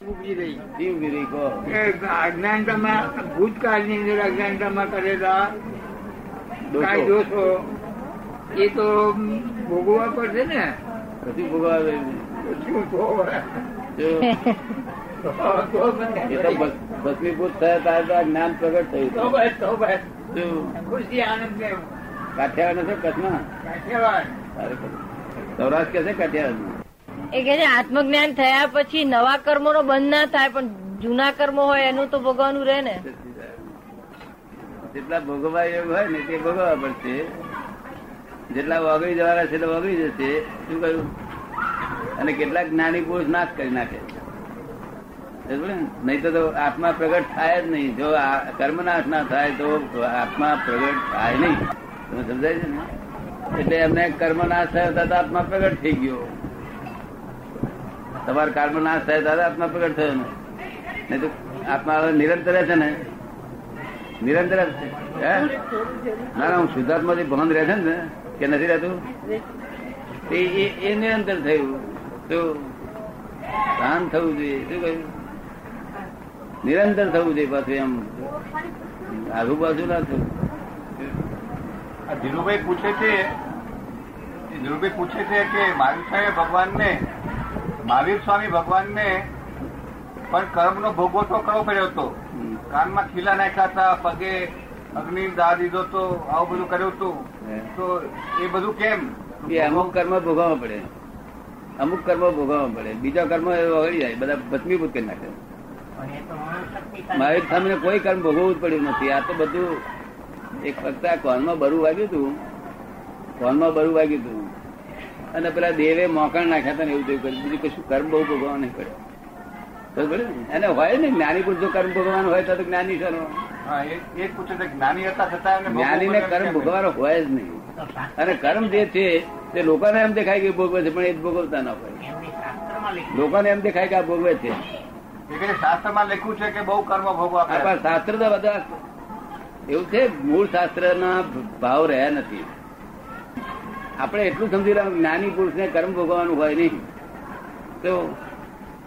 ઊભી રહી જીવ વિરી કહો એ અજ્ઞાનતામાં ભૂતકાળની અંદર અજ્ઞાનતામાં કરેલા કાંઈ દોષો દોષો એ તો ભોગવવા પડશે ને. પછી ભોગવાવે શું તો જો. તો મને એ તો ભસ- ભસ્મીભૂત થયા ત્યારે તો આ જ્ઞાન પ્રગટ તો થયું બસ તો બસ જો. ખુશી આનંદ ને કાઠિયાવાડ નથી કચ્છમાં? કાઠિયાવાડ. સારું કર્યું. સૌરાષ્ટ્ર કે છે કાઠિયાવાડ એ કે આત્મજ્ઞાન થયા પછી નવા કર્મો નો બંધ ના થાય, પણ જૂના કર્મો હોય એનું તો ભોગવવાનું રહે ને. જેટલા ભોગવવા એવું હોય ને તે ભોગવવા પડશે. જેટલા વગડી જવાના છે વગડી જશે. શું કહ્યું? અને કેટલાક જ્ઞાની પુરુષ નાશ કરી નાખે નહીં તો આત્મા પ્રગટ થાય જ નહીં. જો આ કર્મ નાશ ના થાય તો આત્મા પ્રગટ થાય નહીં. તમે સમજાય છે ને? એટલે એમને કર્મ નાશ થયો તો આત્મા પ્રગટ થઈ ગયો. તમારો કર્મ નાશ થાય ત્યારે આત્મા પ્રગટ થયો ને તો આત્મા નિરંતર છે ને? નિરંતર છે. ના ના, હું શુદ્ધાત્માથી ભાન રહે છે ને? કે નથી રહેતું? એ નિરંતર થયું. તો ભાન થવું જોઈએ. શું કહ્યું? નિરંતર થવું જોઈએ પાછું એમ. આજુ બાજુ ના થયું ધીરુભાઈ પૂછે છે ધીરુભાઈ પૂછે છે કે મારી સાહેબ ભગવાનને મહાવીર સ્વામી ભગવાનને પણ કર્મનો ભોગવો તો કરવો પડ્યો હતો. કાનમાં ખીલા નાખ્યા હતા પગે અગ્નિ દા દીધો તો આવું બધું કર્યું હતું. તો એ બધું કેમ? એ અમુક કર્મ ભોગવવા પડે. અમુક કર્મ ભોગવવા પડે. બીજા કર્મ એ વળી જાય. બધા ભસ્મીભૂત કરી નાખે. મહાવીર સ્વામીને કોઈ કર્મ ભોગવવું જ પડ્યું નથી. આ તો બધું એક ફક્ત આ કોનમાં બરું વાગ્યું હતું. કોનમાં બરું વાગ્યું હતું. અને પેલા દેવે મોકણ નાખ્યા હતા ને એવું કર્યું. બીજું કશું કર્મ બહુ ભોગવવા નહીં પડે બરોબર એને હોય ને જ્ઞાની પુરુષો કર્મ ભોગવવાનું હોય તો જ્ઞાની કે જ્ઞાની પડ્યું કર્મ? ભોગવવાનો હોય જ નહીં. અને કર્મ જે છે તે લોકોને એમ દેખાય કે ભોગવે છે પણ એ જ ભોગવતા ના હોય. લોકોને એમ દેખાય કે આ ભોગવે છે. શાસ્ત્રમાં લખ્યું છે કે બહુ કર્મ ભોગવા પણ શાસ્ત્ર તો બધા એવું છે મૂળ શાસ્ત્ર ના ભાવ રહ્યા નથી. આપણે એટલું સમજી લેવાનું જ્ઞાની પુરુષને કર્મ ભોગવવાનું હોય નહીં. તો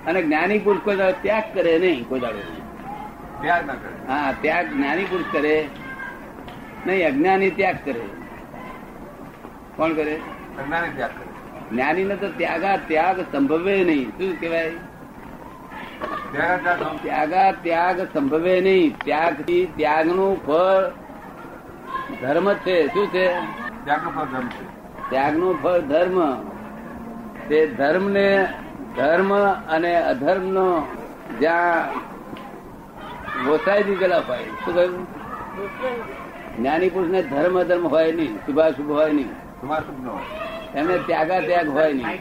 અને જ્ઞાની પુરુષ કોઈ દાડો ત્યાગ કરે નહીં કોઈ દાડો. ત્યાગ ના કરે. હા ત્યાગ જ્ઞાની પુરુષ કરે નહીં અજ્ઞાની ત્યાગ કરે. કોણ કરે? અજ્ઞાની ત્યાગ કરે. જ્ઞાની ને તો ત્યાગા ત્યાગ સંભવે નહીં. શું કેવાય ત્યાગ ત્યાગ ત્યાગા ત્યાગ સંભવે નહીં. ત્યાગથી ત્યાગનું ફળ ધર્મ છે. શું છે? ત્યાગનું ફળ ધર્મ છે. ત્યાગનું ફળ ધર્મ. તે ધર્મ ને ધર્મ અને અધર્મ નો જ્યાં ગોસાઈ દીધેલા હોય શું કહ્યું? જ્ઞાની પુરુષ ને ધર્મ અધર્મ હોય નહીં. શુભાશુભ હોય નહીં. એમને ત્યાગા ત્યાગ હોય નહીં.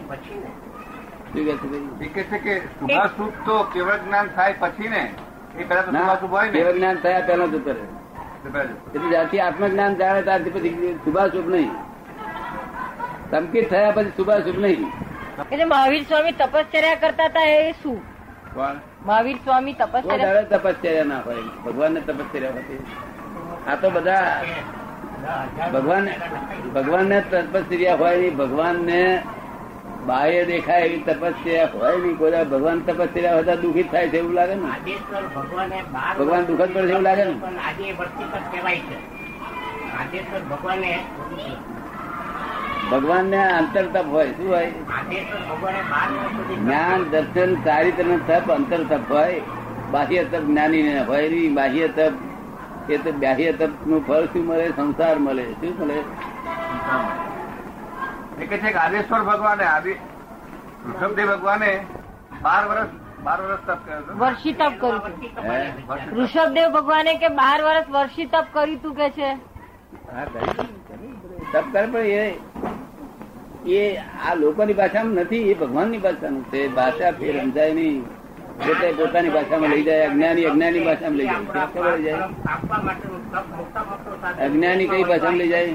શું કે છે કે છે કે શુભાશુભ તો કેવળ જ્ઞાન થાય પછી ને. એ પેલા તો શુભાશુભ હોય ને. કેવળ જ્ઞાન થયા પહેલા જતો રહે એટલે જ્યારથી આત્મજ્ઞાન જાણે ત્યારથી પછી શુભાશુભ નહીં. સંકિત થયા પછી શુભાશુભ નહીં. એટલે મહાવીર સ્વામી તપશ્ચર્યા કરતા હતા એ શું? કોણ? મહાવીર સ્વામી તપશ્ચર્યા તપશ્ચર્યા ના હોય. ભગવાન ને તપશ્ચર્યા હોતી. આ તો બધા ભગવાન ભગવાન ને તપશ્ચર્યા હોય નહીં ભગવાન ને બાહ્ય દેખાય એવી તપસ્યા હોય નહીં કોઈ ભગવાન તપસ્યા હોય દુઃખી થાય છે એવું લાગે ને? ભગવાન દુઃખદ પડે છે એવું લાગે ને? આજે કહેવાય છે. ભગવાને ભગવાન ને અંતર તપ હોય શું હોય? જ્ઞાન દર્શન ચારિત્ર નો તપ અંતર તપ હોય. બાહ્ય તપ જ્ઞાની ને હોય નહીં બાહ્ય તપ એ તો બાહ્ય તપનું ફળ શું મળે? સંસાર મળે. શું મળે? આદેશ્વર ભગવાને ઋષભદેવ ભગવાને બાર વર્ષ બાર વર્ષ તપ કર્યું વર્ષી તપ કર્યું ઋષભદેવ ભગવાને કે બાર વર્ષ વર્ષી તપ કર્યું તું કે છે? તપ કરે પણ એ એ આ લોકોની ભાષામાં નથી એ ભગવાનની ભાષાનું છે. ભાષા ફેર સમજાય નહીં. પોતે પોતાની ભાષામાં લઈ જાય અજ્ઞાની અજ્ઞાની ભાષામાં લઈ જાય. ખબર અજ્ઞાની કઈ ભાષામાં લઈ જાય?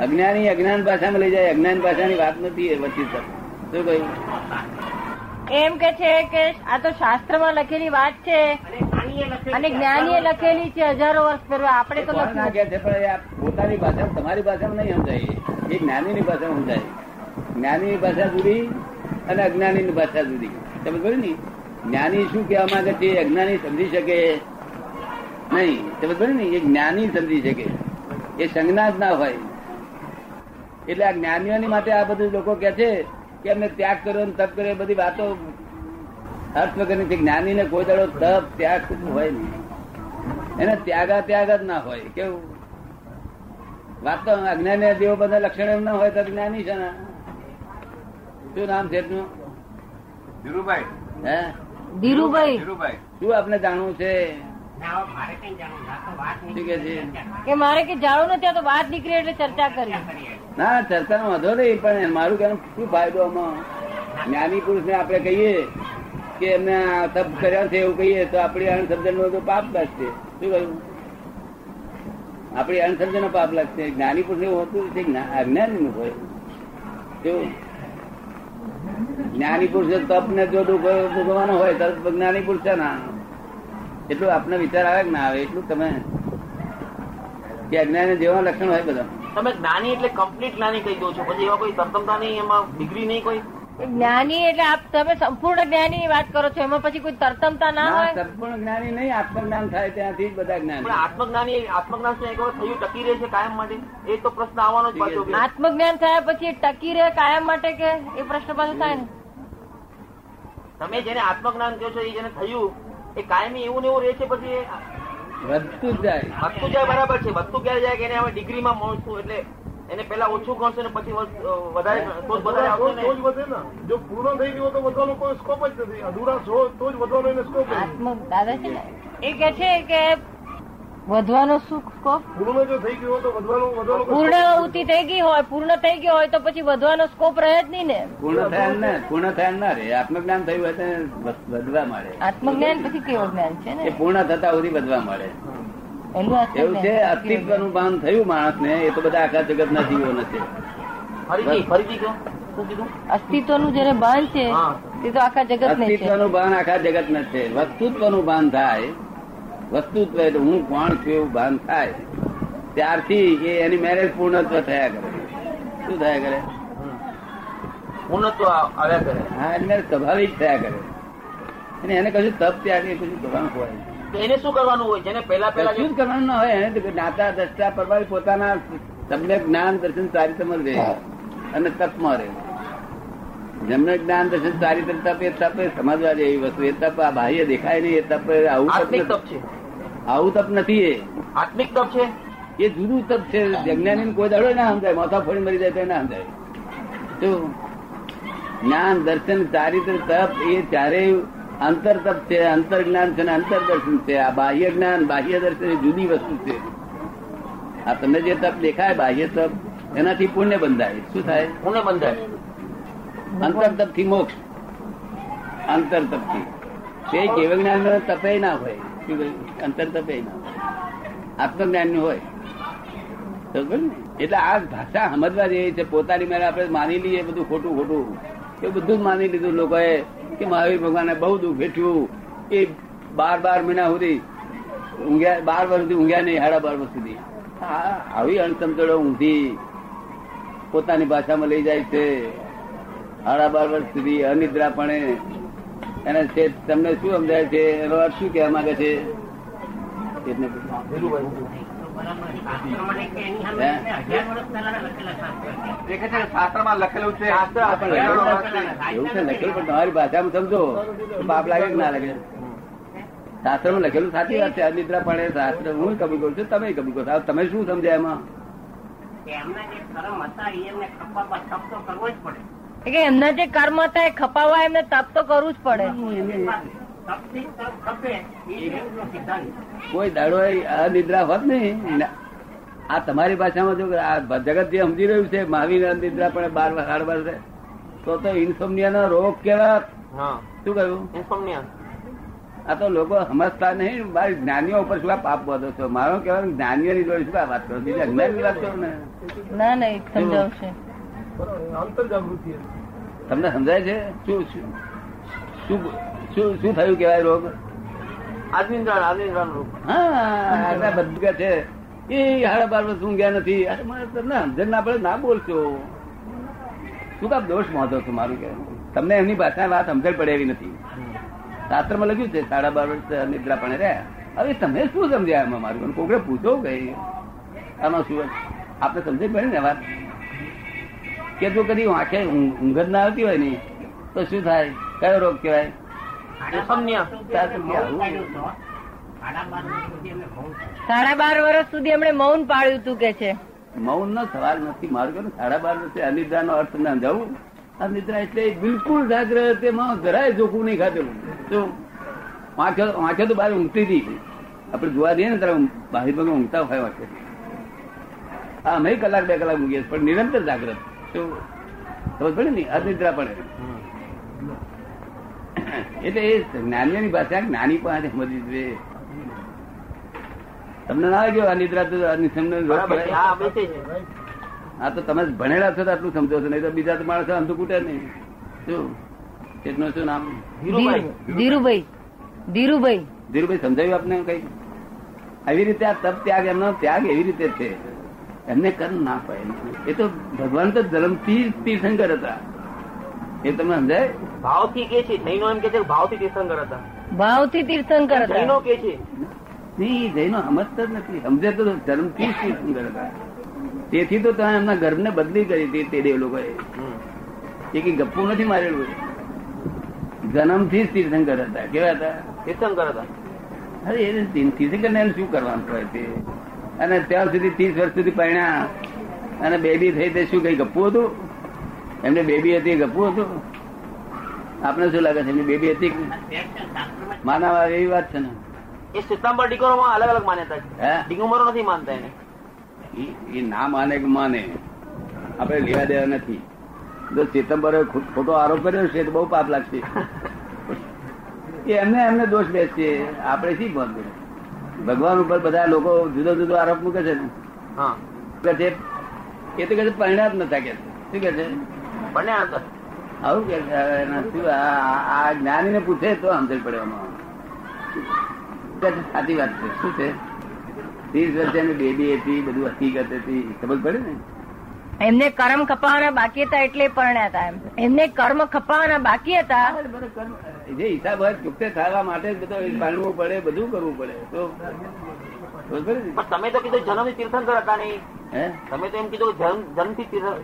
અજ્ઞાની અજ્ઞાન ભાષામાં લઈ જાય. અજ્ઞાન ભાષાની વાત નથી એ વચ્ચે શું કહ્યું? એમ કે છે કે આ તો શાસ્ત્રમાં લખેલી વાત છે અને જ્ઞાનીએ લખેલી છે હજારો વર્ષ પહેલા. આપણે તો લખ્યું. છે? પણ પોતાની ભાષા તમારી ભાષામાં નહીં સમજાય એ જ્ઞાનીની ભાષા સમજાય. જ્ઞાનીની ભાષા જુદી અને અજ્ઞાની ની ભાષા જુદી. તમે કહ્યું ને? જ્ઞાની શું કહેવા માંગે છે? અજ્ઞાની સમજી શકે? નહીં. તમે કહ્યું ને? એ જ્ઞાની સમજી શકે. એ સંજ્ઞા જ ના હોય. એટલે આ જ્ઞાનીઓની માટે આ બધું લોકો કે છે કે અમે ત્યાગ કર્યો ને તપ કર્યો બધી વાતો અર્થ વગરની છે. જ્ઞાનીને કોઈ દાડો તપ, ત્યાગ હોય નહીં. એને ત્યાગા ત્યાગ જ ના હોય. કેવું? વાત તો અજ્ઞાની દેવો બધા લક્ષણ એમ ના હોય તો જ્ઞાની છે ને. શું નામ છે? ધીરુભાઈ. હે? ધીરુભાઈ. ધીરુભાઈ. શું આપને જાણવું છે? મારે કઈ જાણવું નથી. આ તો વાત શું કે મારે કે જાણવું નથી આ તો વાત નીકળી એટલે ચર્ચા કરી ના ચર્ચા ચર્ચાનો વાંધો નહીં પણ મારું કેમ શું ફાયદો આમાં? જ્ઞાની પુરુષ ને આપણે કહીએ કે એમને આ તપ કર્યા છે એવું કહીએ તો આપણી શબ્દ નો તો પાપ છે શું કહ્યું? આપણી અણસમજણ પાપ લાગશે જ્ઞાની પુરુષ એવું હોતું છે અજ્ઞાની નું હોય. કેવું? જ્ઞાની પુરુષ તપ ને જો ભોગવવાનો હોય તો જ્ઞાની પુરુષ છે ના એટલું આપને વિચાર આવે કે ના આવે, એટલું તમે કે અજ્ઞાની જેવા લક્ષણ હોય બધા. તમે જ્ઞાની એટલે કમ્પ્લીટ જ્ઞાની કહી દો છો. પછી એવા કોઈ સપ્તમતા નહીં એમાં ડિગ્રી નહીં કોઈ? જ્ઞાની એટલે આપ તમે સંપૂર્ણ જ્ઞાની ની વાત કરો છો. એમાં પછી કોઈ તરતમતા ના હોય? સંપૂર્ણ જ્ઞાની નહીં આત્મજ્ઞાન થાય ત્યાંથી જ બધા જ્ઞાન. આત્મજ્ઞાની આત્મજ્ઞાન શું એક વાર થયું ટકી રહે છે કાયમ માટે? એ તો પ્રશ્ન આવવાનો જ પાછો. આત્મજ્ઞાન થયા પછી ટકી રહે કાયમ માટે કે એ પ્રશ્ન પાછો થાય ને? તમે જેને આત્મજ્ઞાન કહો છો એ જેને થયું એ કાયમી એવું ને એવું રહે છે પછી વધતું જાય. વધતું જાય બરાબર છે. વધતું ક્યારે જાય કે એને હવે ડિગ્રીમાં મળશું એટલે એને પેલા ઓછું ગણશે ને પછી વધારે તો જ વધારે તો જ વધે ને. જો પૂર્ણ થઈ ગયો તો વધવાનો કોઈ સ્કોપ જ નથી. અધૂરા હોય તો જ વધવાનો એને સ્કોપ દાદા છે ને એ કે છે કે વધવાનો સુખ સ્કોપ પૂર્ણ જો થઈ ગયો તો વધવાનો વધવાનો પૂર્ણ ઉતી થઈ ગઈ હોય પૂર્ણ થઈ ગયો હોય તો પછી વધવાનો સ્કોપ રહે જ નહીં ને. પૂર્ણ થયા ને પૂર્ણ થયા ના રે આત્મજ્ઞાન થયું હોય તો વધવા મળે. આત્મજ્ઞાન પછી કેવું જ્ઞાન છે ને? પૂર્ણ થતા સુધી વધવા મળે. એવું છે અસ્તિત્વનું ભાન થયું માણસ ને એ તો બધા આખા જગત ના જીવો નથી. અસ્તિત્વ ફરીથી કહો. શું કીધું? અસ્તિત્વનું જયારે ભાન છે તે તો આખા જગત અસ્તિત્વનું ભાન આખા જગત ને છે. વસ્તુત્વનું ભાન થાય વસ્તુત્વ એટલે હું કોણ છું એવું ભાન થાય. ત્યારથી એ એની મેરેજ પૂર્ણત્વ થયા કરે. શું થયા કરે? પૂર્ણત્વ આવ્યા કરે. હા એટલે સ્વાભાવિક થયા કરે. અને એને કશું તપ ત્યાગ એ કશું ભગવાન હોય. એને શું કરવાનું હોય? જેને પહેલા પહેલા શું કરવાનું ના હોય એને તો જ્ઞાતા દ્રષ્ટા પરમારી પોતાના સમ્યક જ્ઞાન દર્શન ચારિત્રમાં રહે અને તપમાં રહે. જેમને જ્ઞાન દર્શન સારી તપ એ તપ એ સમજવા જેવી વસ્તુ. એ તપ આ બાહ્ય દેખાય નહીં એ તપ આવું તપ. છે. આવું તપ નથી એ. આત્મિક તપ છે? એ જુદું તપ છે. જ્ઞાની કોઈ દાડો ના સમજાય. માથા ફોડી મરી જાય તો ના સમજાય. જ્ઞાન દર્શન ચારિત્ર તપ એ ચારેય અંતર તપ છે અંતર જ્ઞાન છે અંતર દર્શન છે. આ બાહ્ય જ્ઞાન બાહ્ય દર્શન જુદી વસ્તુ છે. આ તમને જે તપ દેખાય બાહ્ય તપ એનાથી પુણ્ય બંધાય. શું થાય? પુણ્ય બંધાય. અંતર તપથી મોક્ષ. અંતર તપથી તે કેવ જ્ઞાન તપે ના હોય. શું અંતર તપે ના હોય. આત્મજ્ઞાનનું? હોય એટલે આ ભાષા સમજવા જેવી છે. પોતાની મેળે આપણે માની લઈએ બધું ખોટું ખોટું. એ બધું જ માની લીધું લોકોએ. કે મહાવીર ભગવાને બહુ દુઃખ વેઠ્યું એ બાર બાર મહિના સુધી ઊંઘ્યા, બાર વર્ષ સુધી ઊંઘ્યા નહીં, સાડા બાર વર્ષ સુધી. આવી અણસમતળો ઊંધી પોતાની ભાષામાં લઈ જાય છે. સાડા બાર વર્ષ સુધી અનિદ્રાપણે. એને છે, તમને શું સમજાય છે? એનો અર્થ શું કહેવા માંગે છે? એટલે. શાસ્ત્રમાં લખેલા છે. એવું છે લખેલું પણ તમારી ભાષામાં સમજો પાપ લાગે કે ના લાગે? શાસ્ત્રમાં લખેલું સાચી વાત છે. અનિદ્રા પણ શાસ્ત્ર હું કબૂલ કરું છું તમે કબૂલ કરો તમે શું સમજ્યા એમાં? કે એમના જે કર્મ હતા એમને ખપાવવા તપ તો કરવો જ પડે. એમના જે કર્મ હતા એ ખપાવવા એમને તપ તો કરવું જ પડે. કોઈ દાડો અનિદ્રા હોત નહીં આ તમારી ભાષામાં જો આ જગત જે સમજી રહ્યું છે મહાવીર અનિદ્રા પણ બાર સાડ બાર છે તો તો ઇન્સોમનિયા નો રોગ કેવા? શું કહ્યું? ઇન્સોમનિયા આ તો લોકો સમજતા નહીં મારી જ્ઞાનીઓ ઉપર શું પાપ બધો છો? મારો કહેવાનું જ્ઞાનીઓની જોડે શું વાત કરો? બીજા વાત કરો ને. ના ના સમજાવશે. અંતર જાગૃતિ. તમને સમજાય છે? શું શું શું શું શું થયું કેવાય રોગ? હા બધું છે. એ સાડા બાર વર્ષ ઊંઘ્યા નથી? અરે મને તમને સમજણ ના પડે ના બોલશો. શું કામ દોષ મોધો છો મારું કે? તમને એમની ભાષા વાત સમજણ પડે એવી નથી. શાસ્ત્રમાં લખ્યું છે સાડા બાર વર્ષ નિદ્રા પણ રહ્યા. હવે તમે શું સમજ્યા એમાં મારું? કોકડે પૂછો કઈ આમાં શું આપણે સમજણ પડે ને વાત? કે જો કદી આંખે ઊંઘ જ ના આવતી હોય ને તો શું થાય? કયો રોગ કહેવાય. સાડા બાર વર્ષ સુધી એમણે મૌન પાડ્યું હતું કે છે? મૌન નો સવાલ નથી મારું કે સાડા બાર વર્ષે અનિદ્રા નો અર્થ ના જવું અનિદ્રા એટલે બિલકુલ જાગ્રત એમાં જરાય જોખું નહીં ખાધેલું. વાંખે તો બહાર ઊંઘતી હતી આપણે જોવા દઈએ ને ત્યારે બહાર પગે ઊંઘતા હોય વાંખે હા અમે કલાક બે કલાક ઊંઘીએ પણ નિરંતર જાગ્રત. શું ખબર પડે ને અનિદ્રા પડે. એટલે એ જ્ઞાનીઓની ભાષા જ્ઞાની પાસે સમજવી જોઈએ. તમને ના લાગ્યો અનિદ્રા તો? હા તો તમે ભણેલા છો તો આટલું સમજો છો નહીં તો બીજા તો માણસો અંધું કૂટે નહીં. શું? એટલું શું નામ? ધીરુભાઈ ધીરુભાઈ ધીરુભાઈ. ધીરુભાઈ સમજાવ્યું આપને કઈ? આવી રીતે આ તપ ત્યાગ એમનો ત્યાગ એવી રીતે છે. એમને કર્મ ના પાય એ તો ભગવાન તો જન્મથી જ તીર્થંકર હતા. એ તમને સમજાય? ભાવથી કે છે જૈનો એમ કે છે કે ભાવથી તીર્થંકર હતા. ભાવથી તીર્થંકર જૈનો કે છે. નહીં જૈનો સમજતા જ નથી. સમજે તો જ તીર્થંકર હતા તેથી તો તમે એમના ગર્ભને બદલી કરી હતી તે દેવ લોકોએ. એ કઈ ગપ્પુ નથી મારેલું? જન્મથી જ તીર્થંકર હતા. કેવા હતા? તીર્થંકર હતા. અરે એ તીર્થંકર ને શું કરવાનું હોય તે? અને ત્યાં સુધી ત્રીસ વર્ષ સુધી પરણ્યા. અને બેબી થઈ તે શું કઈ ગપ્પુ હતું? એમને બેબી હતી ગપુ હતું? આપણે શું લાગે છે એમની બેબી હતી માનવ એવી વાત છે ને. એ સિતંબર ડિકોરોમાં અલગ અલગ માન્યતા છે. હે? નથી માનતા એને. ઈ ના માને કે માને. આપણે લેવા દેવા નથી. જો ચેતંબરે ખોટો આરોપ કર્યો છે તો બહુ પાપ લાગશે. એ એમને એમને દોષ બેસશે. આપણે શી ભાગ ભગવાન ઉપર બધા લોકો જુદો જુદો આરોપ મૂકે છે ને. હા. કે એ તો કે પરિણામ નતા કે શું કે છે? બંને હતા આવું કે આ- જ્ઞાની ને પૂછે તો સમજણ પડે સાચી વાત છે. શું છે? ત્રીસ વર્ષે બેબી હતી બધું હકીકત હતી. ખબર પડે ને? એમને કર્મ ખપાવાના બાકી હતા એટલે પરણ્યા હતા એમ. એમને કર્મ ખપાવાના બાકી હતા. જે હિસાબ હોય ચૂકતે થવા માટે બધું માનવું પડે બધું કરવું પડે. તો તમે તો કીધું જન્મ તીર્થંકર હતા નહીં તમે તો એમ કીધું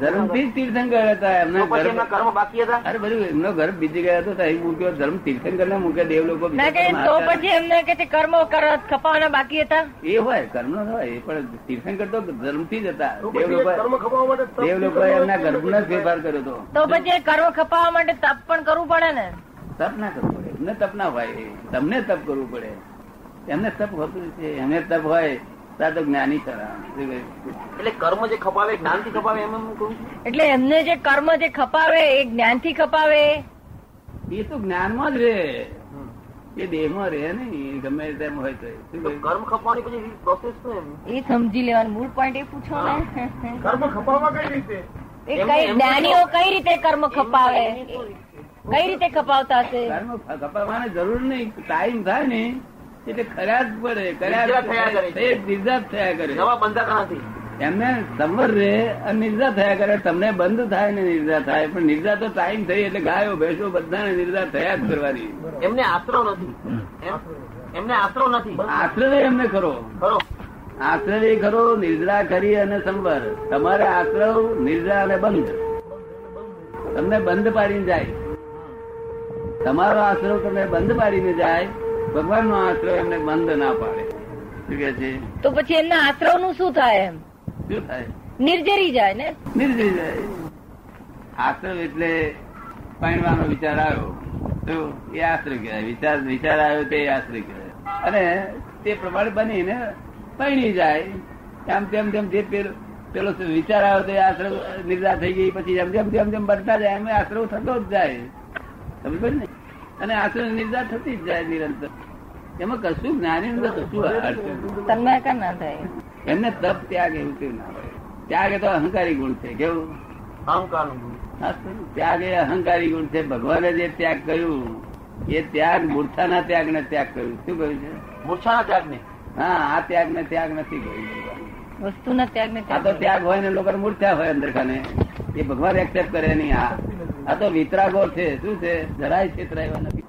જન્મથી તીર્થંકર હતા તો એમના ગર્ભ કર્મ બાકી હતા? અરે બધું એમનો ઘર બીજી ગયા હતો મૂક્યો ધર્મ તીર્થંકર ને મૂક્યા દેવ લોકો ના કે બીજા તો પછી એમને કે કર્મ કર- ખપાવાના બાકી હતા? એ હોય કર્મ હોય એ પણ તીર્થંકર તો ધર્મથી જ હતા. દેવ લોકો કર્મ ખપાવવા માટે તપ દેવ લોકો એમના ગર્ભનો નો ફેરફાર કર્યો હતો તો પછી કર્મ ખપાવવા માટે તપ પણ કરવું પડે ને? તપ ના કરવું પડે એમને તપ ના હોય તમને તપ કરવું પડે. એમને તપ હોતું છે એમને તપ હોય તો જ્ઞાની? એટલે કર્મ જે ખપાવે જ્ઞાનથી ખપાવે એમ એમ કહું એટલે એમને જે કર્મ જે ખપાવે એ જ્ઞાનથી ખપાવે? એ તો જ્ઞાનમાં જ રે એ દેહમાં રે નહીં ગમે તેમ હોય તો? કર્મ ખપવાની પછી પ્રોસેસ શું એમ? એ સમજી લેવાનું. મૂળ પોઈન્ટ એ પૂછો ને. કર્મ ખપાવવા કઈ રીતે? એ કઈ જ્ઞાનીઓ કઈ રીતે કર્મ ખપાવે? કઈ રીતે ખપાવતા હશે? કર્મ ખપાવવાની જરૂર નહીં. ટાઈમ થાય ને એટલે ખર્યા જ પડે નિર્જા થયા કરે નવા એમને સમર રે અને નિર્જા થયા કરે. તમને બંધ થાય ને નિર્જા થાય. પણ નિર્જા તો ટાઈમ થઈ એટલે ગાયો ભેંસો બધાને નિર્જા થયા જ કરવાની. એમને આશરો નથી. એમને આશરો નથી. આશ્રય એમને ખરો. ખરો. આશ્રય ખરો નિર્જા કરી અને સંવર તમારે આશ્રવ નિર્જા અને બંધ. તમને બંધ પાડીને જાય. તમારો આશ્રવ તમને બંધ પાડીને જાય. ભગવાન નો આશ્રય એમને બંધ ના પાડે. શું કે છે? તો પછી એમના આશ્રવનું શું થાય એમ? શું થાય? નિર્જરી જાય ને? નિર્જરી જાય. આશ્રવ એટલે પાણવાનો વિચાર આવ્યો. તો એ આશ્રય કહેવાય. વિચાર વિચાર આવ્યો તે આશ્રય કહેવાય. અને તે પ્રમાણે બનીને પૈણી જાય. આમ તેમ તેમ જે પેલો પેલો વિચાર આવ્યો તો આશ્રવ નિર્જા થઈ ગઈ. પછી જેમ જેમ જેમ જેમ બનતા જાય એમ આશ્રવ થતો જ જાય. સમજ ને? અને આશ્રવ નિર્જા થતી જ જાય નિરંતર. એમાં કશું જ્ઞાની અંદર કશું તમને કેમ ના થાય. એમને તપ ત્યાગ એવું કેવું ના હોય. ત્યાગ એ તો અહંકારી ગુણ છે કેવું? અહંકાર ત્યાગ એ અહંકારી ગુણ છે. ભગવાને જે ત્યાગ કર્યું એ ત્યાગ મૂર્છાના ત્યાગ ને ત્યાગ કર્યું. શું કહ્યું છે? મૂર્છાના ત્યાગને? હા આ ત્યાગ ને ત્યાગ નથી કહ્યું ભગવાને. વસ્તુના ત્યાગ ને આ તો ત્યાગ હોય ને લોકો મૂર્છા હોય અંદર ખાને એ ભગવાન એક્સેપ્ટ કરે નહીં. આ આ તો વિતરાગો છે. શું છે? જરાય છે એવા નથી.